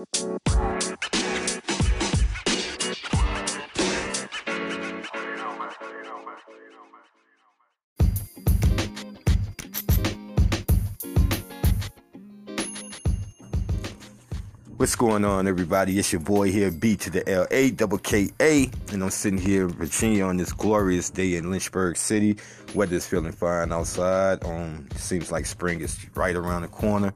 What's going on, everybody? It's your boy here, B to the L A double K A, and I'm sitting here in Virginia on this glorious day in Lynchburg City. Weather's feeling fine outside. Um, seems like spring is right around the corner,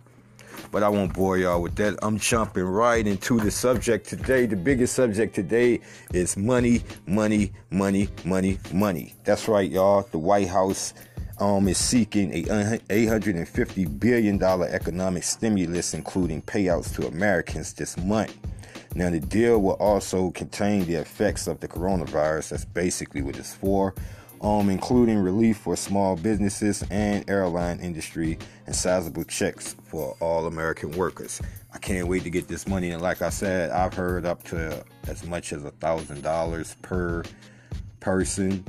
but I won't bore y'all with that. I'm jumping right into the subject today. The biggest subject today is money, money, money, money, money. That's right, y'all. The White House um, is seeking a $850 billion economic stimulus, including payouts to Americans this month. Now, the deal will also contain the effects of the coronavirus. That's basically what it's for, um, including relief for small businesses and airline industry and sizable checks for all American workers. I can't wait to get this money. And like I said, I've heard up to as much as a thousand dollars per person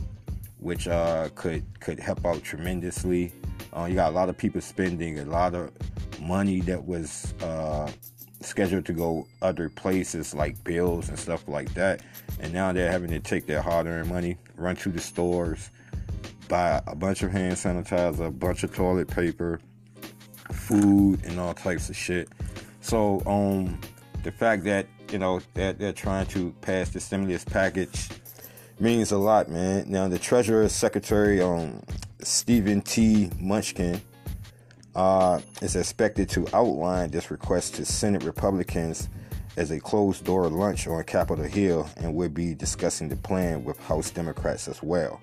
which uh, could could help out tremendously. Uh, you got a lot of people spending a lot of money that was uh, scheduled to go other places like bills and stuff like that, and now they're having to take their hard-earned money, run to the stores, buy a bunch of hand sanitizer, a bunch of toilet paper, food, and all types of shit. So, um, the fact that you know that they're trying to pass the stimulus package means a lot, man. Now, the Treasurer Secretary, um, Stephen T. Mnuchin, uh, is expected to outline this request to Senate Republicans as a closed door lunch on Capitol Hill and will be discussing the plan with House Democrats as well.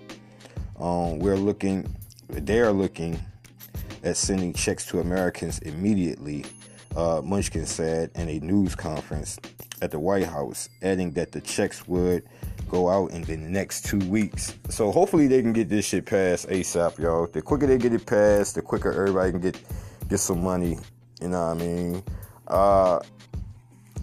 Um, we're looking, they are looking at sending checks to Americans immediately, uh, Mnuchin said in a news conference at the White House, adding that the checks would go out in the next two weeks. So hopefully they can get this shit passed ASAP, y'all. The quicker they get it passed, the quicker everybody can get get some money. You know what I mean? Uh,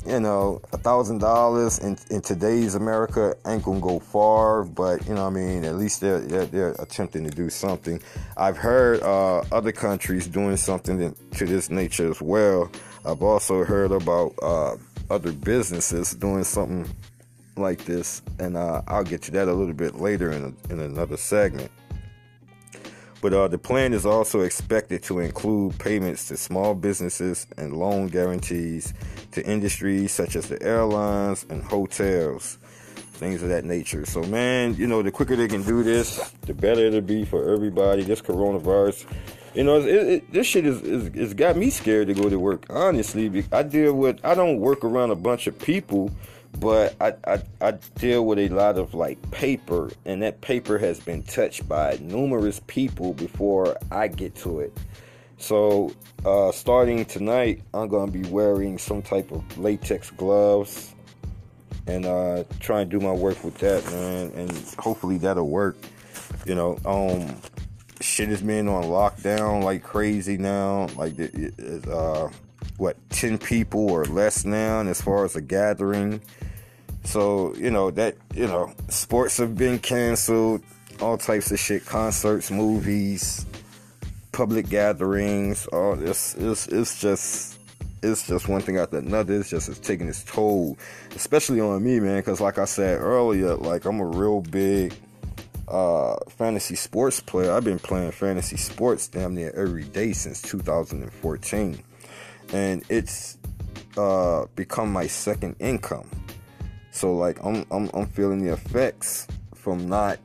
you know, a thousand dollars in in today's America ain't gonna go far, but you know what I mean. At least they're they're, they're attempting to do something. I've heard uh, other countries doing something to this nature as well. I've also heard about uh, other businesses doing something like this, and uh, I'll get to that a little bit later in, a, in another segment. But uh, the plan is also expected to include payments to small businesses and loan guarantees to industries such as the airlines and hotels, things of that nature. So, man, you know, the quicker they can do this, the better it'll be for everybody. This coronavirus, you know, it, it, this shit is, is, is got me scared to go to work. Honestly, I deal with, I don't work around a bunch of people but I, I, I deal with a lot of like paper and that paper has been touched by numerous people before I get to it. So uh, starting tonight I'm gonna be wearing some type of latex gloves and uh, try and do my work with that man. And hopefully that'll work. You know um shit is been on lockdown like crazy now. Like uh what 10 people or less now as far as a gathering so you know that you know sports have been canceled all types of shit concerts movies public gatherings all this it's, it's just it's just one thing after another it's just it's taking its toll especially on me man because like i said earlier like i'm a real big uh, fantasy sports player i've been playing fantasy sports damn near every day since 2014 and it's uh, become my second income. So like I'm, I'm I'm feeling the effects from not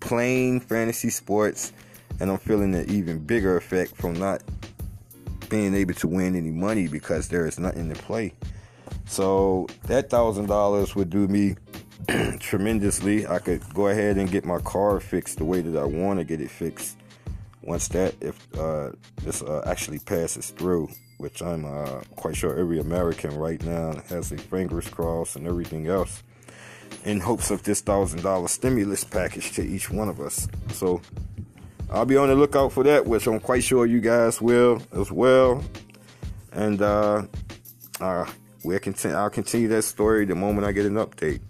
playing fantasy sports, and I'm feeling an even bigger effect from not being able to win any money because there is nothing to play. So that thousand dollars would do me tremendously. I could go ahead and get my car fixed the way that I want to get it fixed. Once that, if uh, this uh, actually passes through, which I'm uh, quite sure every American right now has their fingers crossed and everything else, in hopes of this thousand dollar stimulus package to each one of us. So I'll be on the lookout for that, which I'm quite sure you guys will as well. And uh, uh, we'll continue. I'll continue that story the moment I get an update.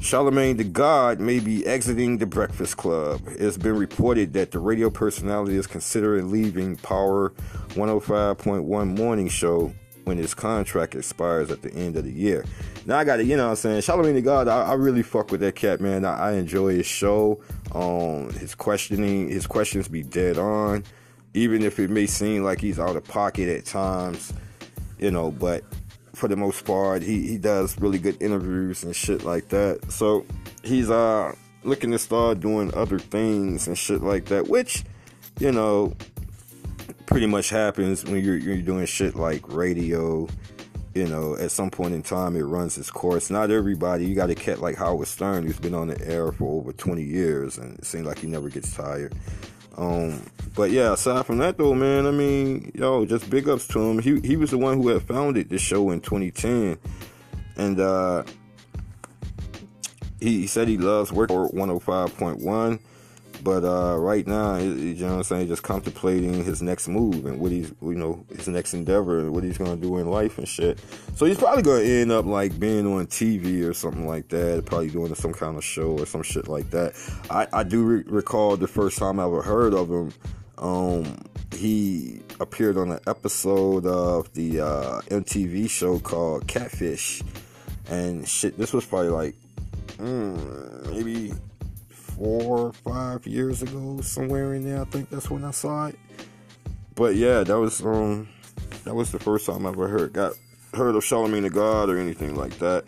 Charlamagne the God may be exiting the Breakfast Club. It's been reported that the radio personality is considering leaving Power 105.1 morning show when his contract expires at the end of the year. Now I got to, you know what I'm saying? Charlamagne the God, I, I, really fuck with that cat, man. I, I enjoy his show. Um, his questioning, his questions be dead on, even if it may seem like he's out of pocket at times, you know, but for the most part, he, he does really good interviews and shit like that. So he's uh looking to start doing other things and shit like that, which, you know, pretty much happens when you're, you're doing shit like radio. You know, at some point in time, it runs its course. Not everybody. You got a cat like Howard Stern who's been on the air for over 20 years, and it seems like he never gets tired. Um, but yeah, aside from that though, man, I mean, yo, just big ups to him. He he was the one who had founded the show in 2010, and uh, he, he said he loves work for 105.1 but uh, right now, you know what I'm saying, just contemplating his next move and what he's, you know, his next endeavor and what he's gonna do in life and shit. So he's probably gonna end up like being on TV or something like that, probably doing some kind of show or some shit like that. I, I do re- recall the first time I ever heard of him. Um, he appeared on an episode of the uh, MTV show called Catfish, and shit. This was probably like mm, maybe four or five years ago, somewhere in there. I think that's when I saw it. But yeah, that was um that was the first time I ever heard got heard of Charlamagne the God or anything like that.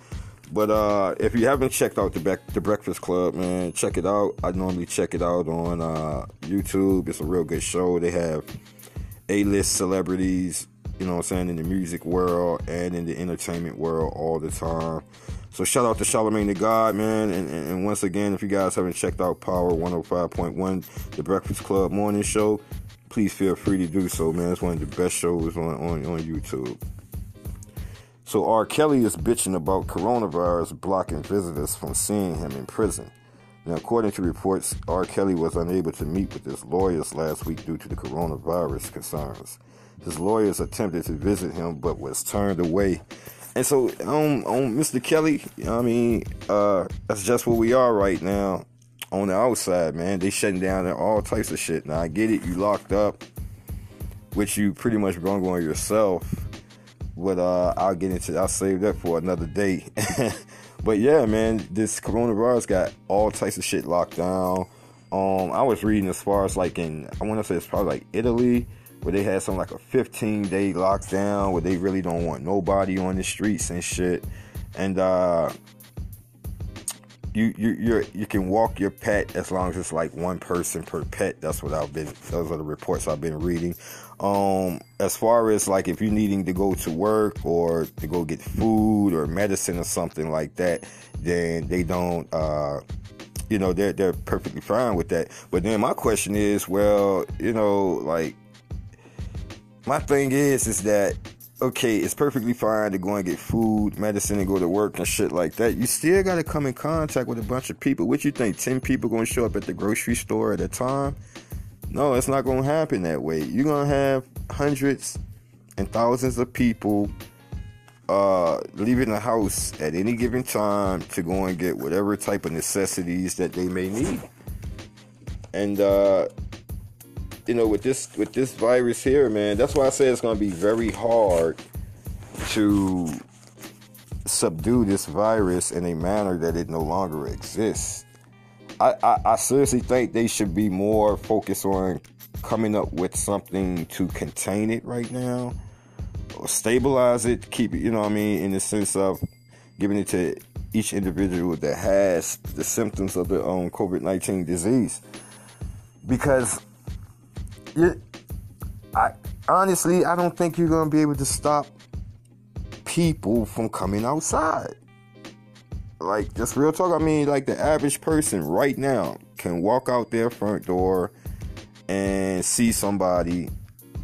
But uh, if you haven't checked out the Be- the Breakfast Club, man, check it out. I normally check it out on uh, YouTube. It's a real good show. They have A-list celebrities, you know what I'm saying, in the music world and in the entertainment world all the time. So shout out to Charlamagne the God, man. And, and, and, once again, if you guys haven't checked out Power 105.1, the Breakfast Club morning show, please feel free to do so, man. It's one of the best shows on, on, on YouTube. So R. Kelly is bitching about coronavirus blocking visitors from seeing him in prison. Now, according to reports, R. Kelly was unable to meet with his lawyers last week due to the coronavirus concerns. His lawyers attempted to visit him but was turned away and so on, on Mr. Kelly, I mean, uh, that's just what we are right now on the outside, man. They shutting down all types of shit. Now I get it, you locked up, which you pretty much brung on yourself. But uh, I'll get into I'll save that for another day. but yeah, man, this coronavirus got all types of shit locked down. Um, I was reading as far as like in I want to say it's probably like Italy where they had some like a 15 day lockdown where they really don't want nobody on the streets and shit. And uh, you you you you can walk your pet as long as it's like one person per pet. That's what I've been. Those are the reports I've been reading. Um, as far as like if you're needing to go to work or to go get food or medicine or something like that, then they don't. Uh, you know they're they're perfectly fine with that. But then my question is, well, you know, like my thing is, is that okay, it's perfectly fine to go and get food, medicine, and go to work and shit like that. You still got to come in contact with a bunch of people. What you think? Ten people gonna show up at the grocery store at a time? No, it's not gonna happen that way. You're gonna have hundreds and thousands of people uh, leaving the house at any given time to go and get whatever type of necessities that they may need. And uh, you know, with this with this virus here, man, that's why I say it's going to be very hard to subdue this virus in a manner that it no longer exists. I, I, I seriously think they should be more focused on coming up with something to contain it right now, or stabilize it, keep it, you know what I mean, in the sense of giving it to each individual that has the symptoms of the own COVID 19 disease. Because you, I honestly, I don't think you're gonna be able to stop people from coming outside. Like just real talk. I mean, like the average person right now can walk out their front door and see somebody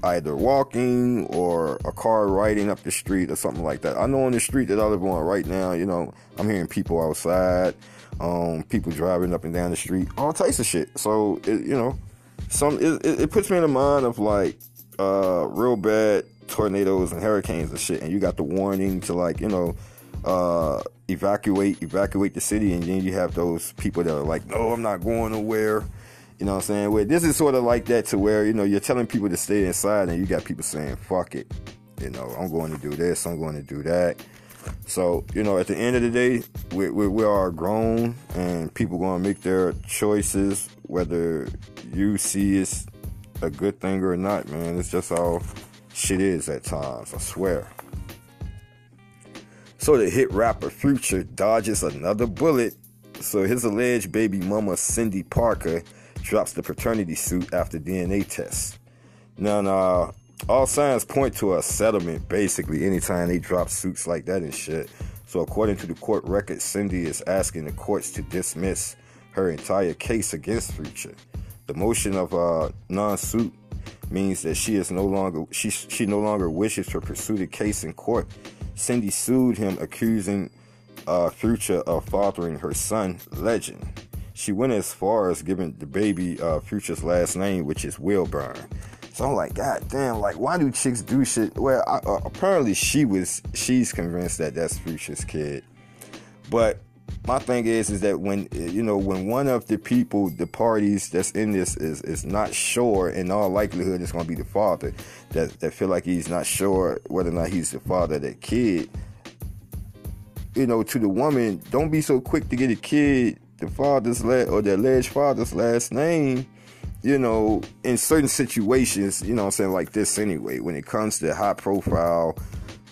either walking or a car riding up the street or something like that. I know on the street that I live on right now, you know, I'm hearing people outside, um, people driving up and down the street, all types of shit. So, it, you know, some it, it puts me in the mind of like uh, real bad tornadoes and hurricanes and shit, and you got the warning to like you know uh, evacuate evacuate the city, and then you have those people that are like, no, I'm not going nowhere. You know what I'm saying? Where this is sort of like that to where you know you're telling people to stay inside, and you got people saying fuck it, You know, I'm going to do this, I'm going to do that. So, you know, at the end of the day, we, we, we are grown and people going to make their choices, whether you see it's a good thing or not, man. It's just how shit is at times, I swear. So the hit rapper Future dodges another bullet. So his alleged baby mama Cindy Parker drops the paternity suit after DNA test. Now, now, all signs point to a settlement basically anytime they drop suits like that and shit. So according to the court record, Cindy is asking the courts to dismiss her entire case against Future. The motion of a non-suit means that she is no longer she she no longer wishes to pursue the case in court. Cindy sued him, accusing uh, Future of fathering her son, Legend. She went as far as giving the baby uh, Future's last name, which is Wilburn. So I'm like, God damn, like, why do chicks do shit? Well, I, uh, apparently she was, she's convinced that that's Future's kid. But my thing is, is that when, you know, when one of the people, the parties that's in this is, is not sure, in all likelihood, it's going to be the father that, that feel like he's not sure whether or not he's the father of that kid. You know, to the woman, don't be so quick to get a kid the father's last or the alleged father's last name you know, in certain situations, you know I'm saying, like this anyway, when it comes to high profile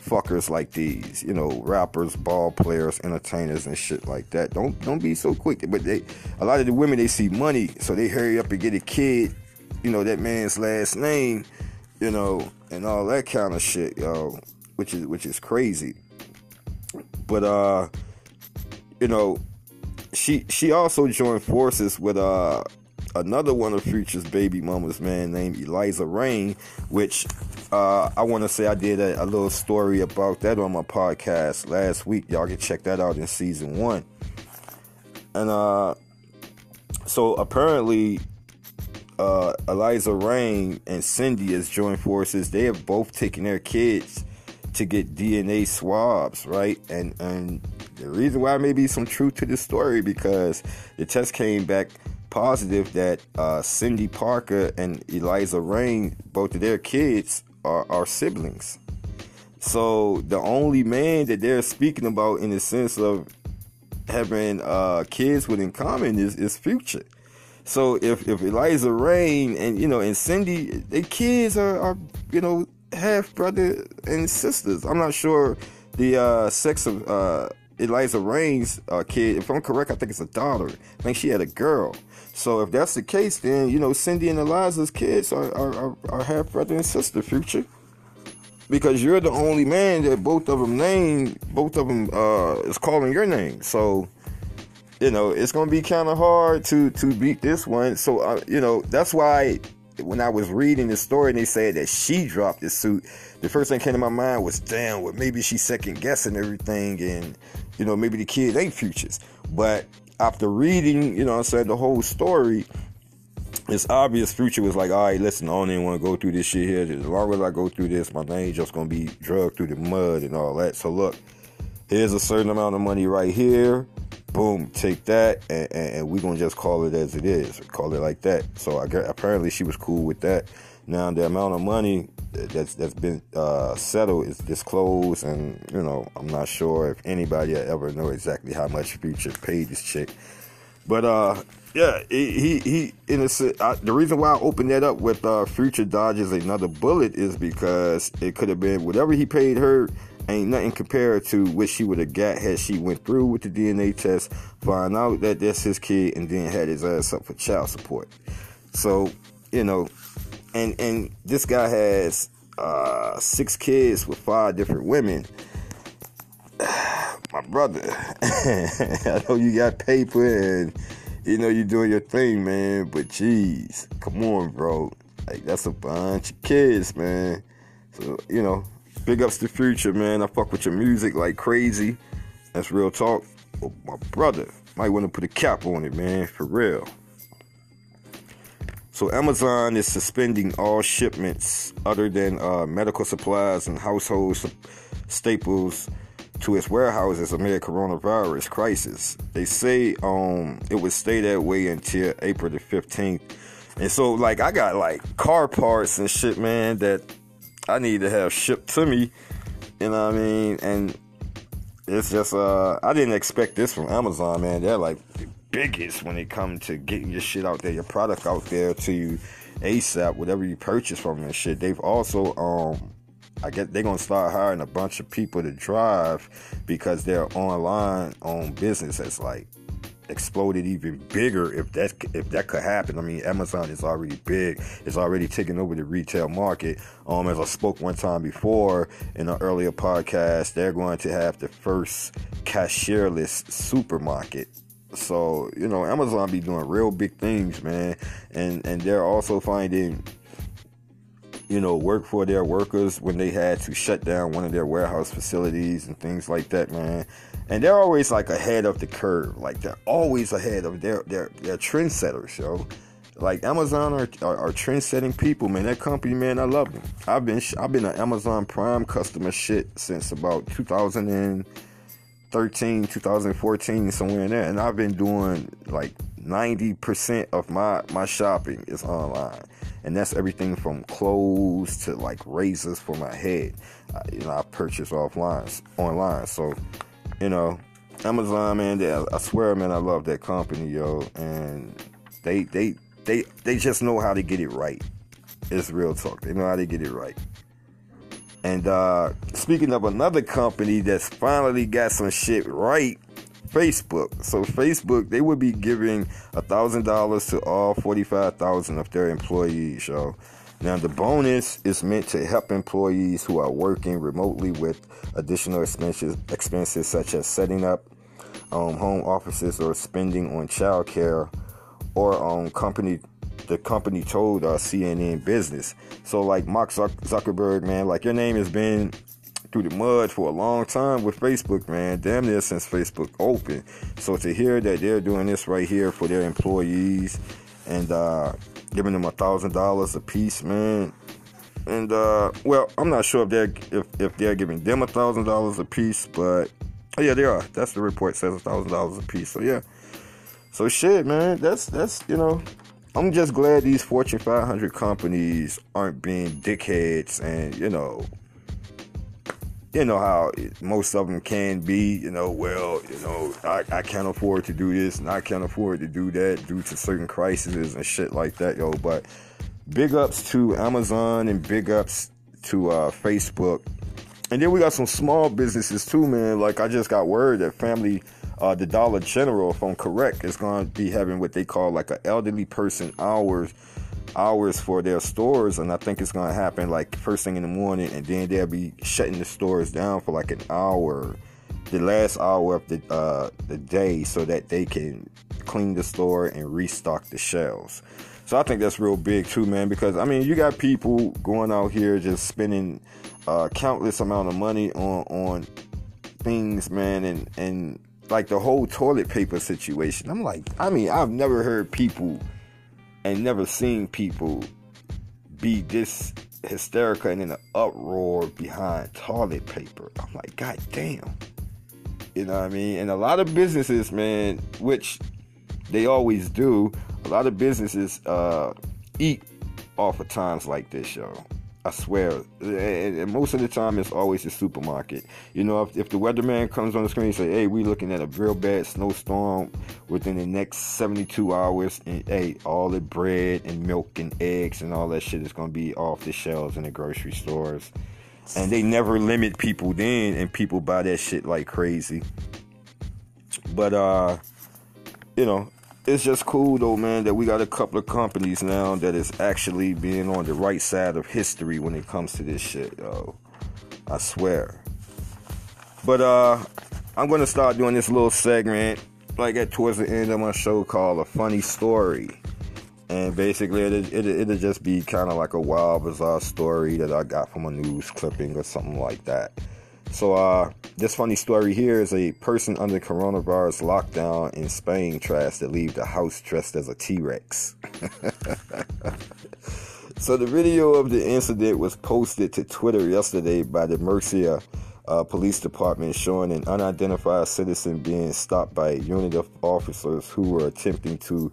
fuckers like these, you know, rappers, ball players, entertainers and shit like that. Don't don't be so quick. But they a lot of the women they see money, so they hurry up and get a kid, you know, that man's last name, you know, and all that kind of shit, yo, which is which is crazy. But uh, you know, she she also joined forces with uh another one of Future's baby mamas, man, named Eliza Reign, which uh, I want to say I did a, a, little story about that on my podcast last week. Y'all can check that out in season one. And uh, so apparently, uh, Eliza Reign and Cindy has joined forces. They have both taken their kids to get DNA swabs, right? And and the reason why may be some truth to this story because the test came back positive that uh, Cindy Parker and Eliza Reign, both of their kids, are, are siblings. So the only man that they're speaking about in the sense of having uh, kids with in common is, is Future. So if, if Eliza Reign and you know and Cindy, their kids are, are you know half brother and sisters. I'm not sure the uh, sex of uh, Eliza Reign's uh, kid. If I'm correct, I think it's a daughter. I think she had a girl. So if that's the case, then you know Cindy and Eliza's kids are are, are half brother and sister, future. Because you're the only man that both of them name, both of them uh, is calling your name. So you know it's gonna be kind of hard to to beat this one. So uh, you know that's why when I was reading the story and they said that she dropped the suit, the first thing came to my mind was, damn, well maybe she's second guessing everything, and you know maybe the kid ain't futures. But after reading, you know, I said the whole story, it's obvious Future was like, all right, listen, I don't even want to go through this shit here. As long as I go through this, my name just gonna be drugged through the mud and all that. So look, here's a certain amount of money right here. Boom, take that, and, and, and we're gonna just call it as it is. Call it like that. So I guess, apparently she was cool with that. Now the amount of money that's that's been uh, settled is disclosed, and you know I'm not sure if anybody ever know exactly how much Future paid this chick. But uh, yeah, he he I, the reason why I opened that up with uh, Future dodges another bullet is because it could have been whatever he paid her ain't nothing compared to what she would have got had she went through with the DNA test, find out that that's his kid, and then had his ass up for child support. So you know and and this guy has uh, six kids with five different women. My brother, I know you got paper and you know you're doing your thing, man. But jeez, come on, bro. Like that's a bunch of kids, man. So you know, big ups to the future, man. I fuck with your music like crazy. That's real talk. But my brother might want to put a cap on it, man, for real. So Amazon is suspending all shipments other than uh, medical supplies and household staples to its warehouses amid coronavirus crisis. They say um, it would stay that way until April the 15th. And so like I got like car parts and shit, man, that I need to have shipped to me. You know what I mean? And it's just uh I didn't expect this from Amazon, man. They're like the biggest when it comes to getting your shit out there, your product out there to you ASAP, whatever you purchase from and shit. They've also um I guess they're gonna start hiring a bunch of people to drive because their online on business has like exploded even bigger if that if that could happen. I mean, Amazon is already big; it's already taking over the retail market. Um, as I spoke one time before in an earlier podcast, they're going to have the first cashierless supermarket. So you know, Amazon be doing real big things, man, and and they're also finding you know, work for their workers when they had to shut down one of their warehouse facilities and things like that, man. And they're always like ahead of the curve. Like they're always ahead of their their their trendsetters, yo. Like Amazon are, are, are trend setting people, man. That company, man, I love them. I've been I've been an Amazon Prime customer shit since about 2013, 2014, somewhere in there, and I've been doing like 90% of my my shopping is online and that's everything from clothes to like razors for my head. Uh, you know, I purchase offline, online. So, you know, Amazon, man, they, I swear, man, I love that company, yo, and they they they they just know how to get it right. It's real talk. They know how to get it right. And uh, speaking of another company that's finally got some shit right, Facebook. So Facebook, they would be giving a thousand dollars to all forty-five thousand of their employees. Yo. Now the bonus is meant to help employees who are working remotely with additional expenses, expenses such as setting up um, home offices or spending on childcare or on um, company the company told uh, CNN Business. So like Mark Zuckerberg, man, like your name has been through the mud for a long time with Facebook, man. Damn near since Facebook opened. So to hear that they're doing this right here for their employees and uh, giving them a thousand dollars a piece, man. And uh, well, I'm not sure if they're if, if they're giving them a thousand dollars a piece, but oh, yeah, they are. That's the report says a thousand dollars a piece. So yeah. So shit, man. That's that's you know. I'm just glad these Fortune 500 companies aren't being dickheads and you know you know how most of them can be, you know, well, you know, I, I can't afford to do this and I can't afford to do that due to certain crises and shit like that, yo. But big ups to Amazon and big ups to uh, Facebook. And then we got some small businesses too, man. Like I just got word that family, uh, the Dollar General, if I'm correct, is going to be having what they call like an elderly person hours hours for their stores, and I think it's gonna happen like first thing in the morning, and then they'll be shutting the stores down for like an hour, the last hour of the uh, the day, so that they can clean the store and restock the shelves. So I think that's real big too, man. Because I mean, you got people going out here just spending uh, countless amount of money on on things, man, and and like the whole toilet paper situation. I'm like, I mean, I've never heard people and never seen people be this hysterical and in an uproar behind toilet paper. I'm like, God damn. You know what I mean? And a lot of businesses, man, which they always do, a lot of businesses uh, eat off of times like this, yo. I swear. And, most of the time, it's always the supermarket. You know, if, if the weatherman comes on the screen and say, "Hey, we're looking at a real bad snowstorm within the next 72 hours," and hey, all the bread and milk and eggs and all that shit is gonna be off the shelves in the grocery stores. And they never limit people then, and people buy that shit like crazy. But uh, you know, it's just cool though, man, that we got a couple of companies now that is actually being on the right side of history when it comes to this shit, yo. I swear. But uh I'm gonna start doing this little segment like at towards the end of my show called a funny story. And basically, it, it, it'll just be kind of like a wild, bizarre story that I got from a news clipping or something like that. So, uh, this funny story here is a person under coronavirus lockdown in Spain tries to leave the house dressed as a T Rex. so, the video of the incident was posted to Twitter yesterday by the Murcia uh, Police Department showing an unidentified citizen being stopped by a unit of officers who were attempting to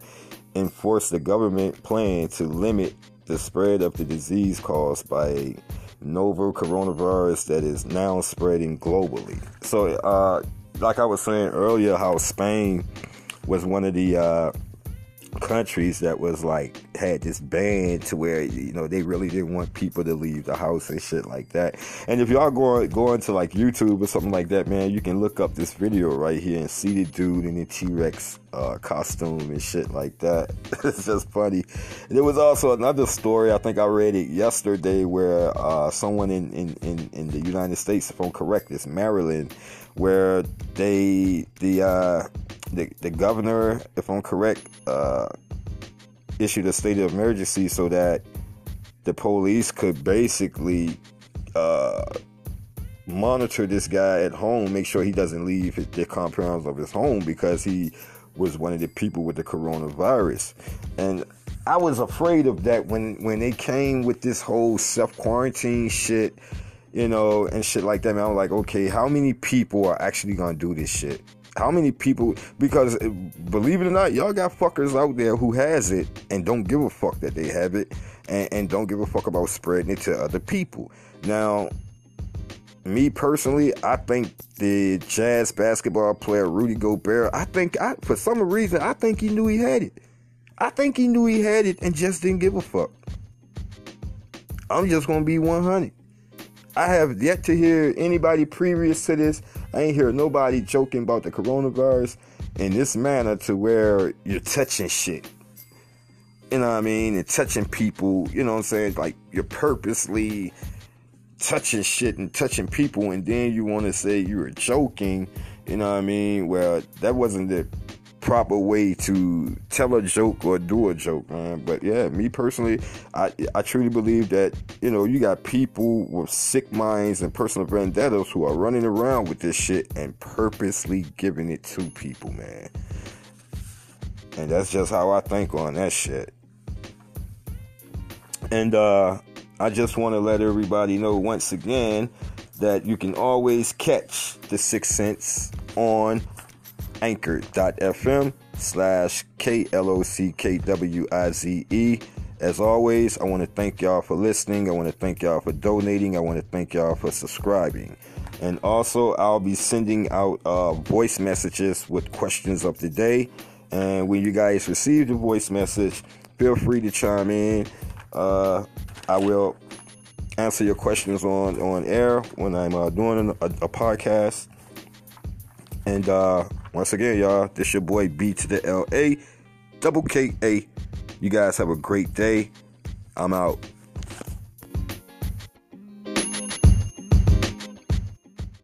enforce the government plan to limit the spread of the disease caused by novel coronavirus that is now spreading globally. So, uh, like I was saying earlier, how Spain was one of the uh, countries that was like had this ban to where you know they really didn't want people to leave the house and shit like that. And if y'all go go into like YouTube or something like that, man, you can look up this video right here and see the dude in the T Rex uh, costume and shit like that. it's just funny. And there was also another story I think I read it yesterday where uh, someone in, in in in the United States, if I'm correct, is Maryland, where they the uh, the, the governor, if I'm correct, uh, issued a state of emergency so that the police could basically uh, monitor this guy at home, make sure he doesn't leave the compounds of his home because he was one of the people with the coronavirus. And I was afraid of that when when they came with this whole self quarantine shit, you know, and shit like that. Man, I'm like, okay, how many people are actually gonna do this shit? How many people? Because eh, believe it or not, y'all got fuckers out there who has it and don't give a fuck that they have it, and, and don't give a fuck about spreading it to other people. Now, me personally, I think the Jazz basketball player Rudy Gobert, I think I, for some reason, I think he knew he had it. I think he knew he had it and just didn't give a fuck. I'm just gonna be 100. I have yet to hear anybody previous to this. I ain't hear nobody joking about the coronavirus in this manner to where you're touching shit. You know what I mean? And touching people, you know what I'm saying? Like you're purposely touching shit and touching people, and then you want to say you were joking, you know what I mean? Well, that wasn't the proper way to tell a joke or do a joke, man. But yeah, me personally, I I truly believe that you know you got people with sick minds and personal vendettas who are running around with this shit and purposely giving it to people, man. And that's just how I think on that shit. And uh I just want to let everybody know once again that you can always catch the Sixth Sense on anchor.fm slash K-L-O-C-K-W-I-Z-E. As always, I want to thank y'all for listening. I want to thank y'all for donating. I want to thank y'all for subscribing. And also, I'll be sending out uh, voice messages with questions of the day. And when you guys receive the voice message, feel free to chime in. Uh, I will answer your questions on, on air when I'm uh, doing a, a, podcast. And uh, once again, y'all, this your boy B to the L A, double K A. You guys have a great day. I'm out.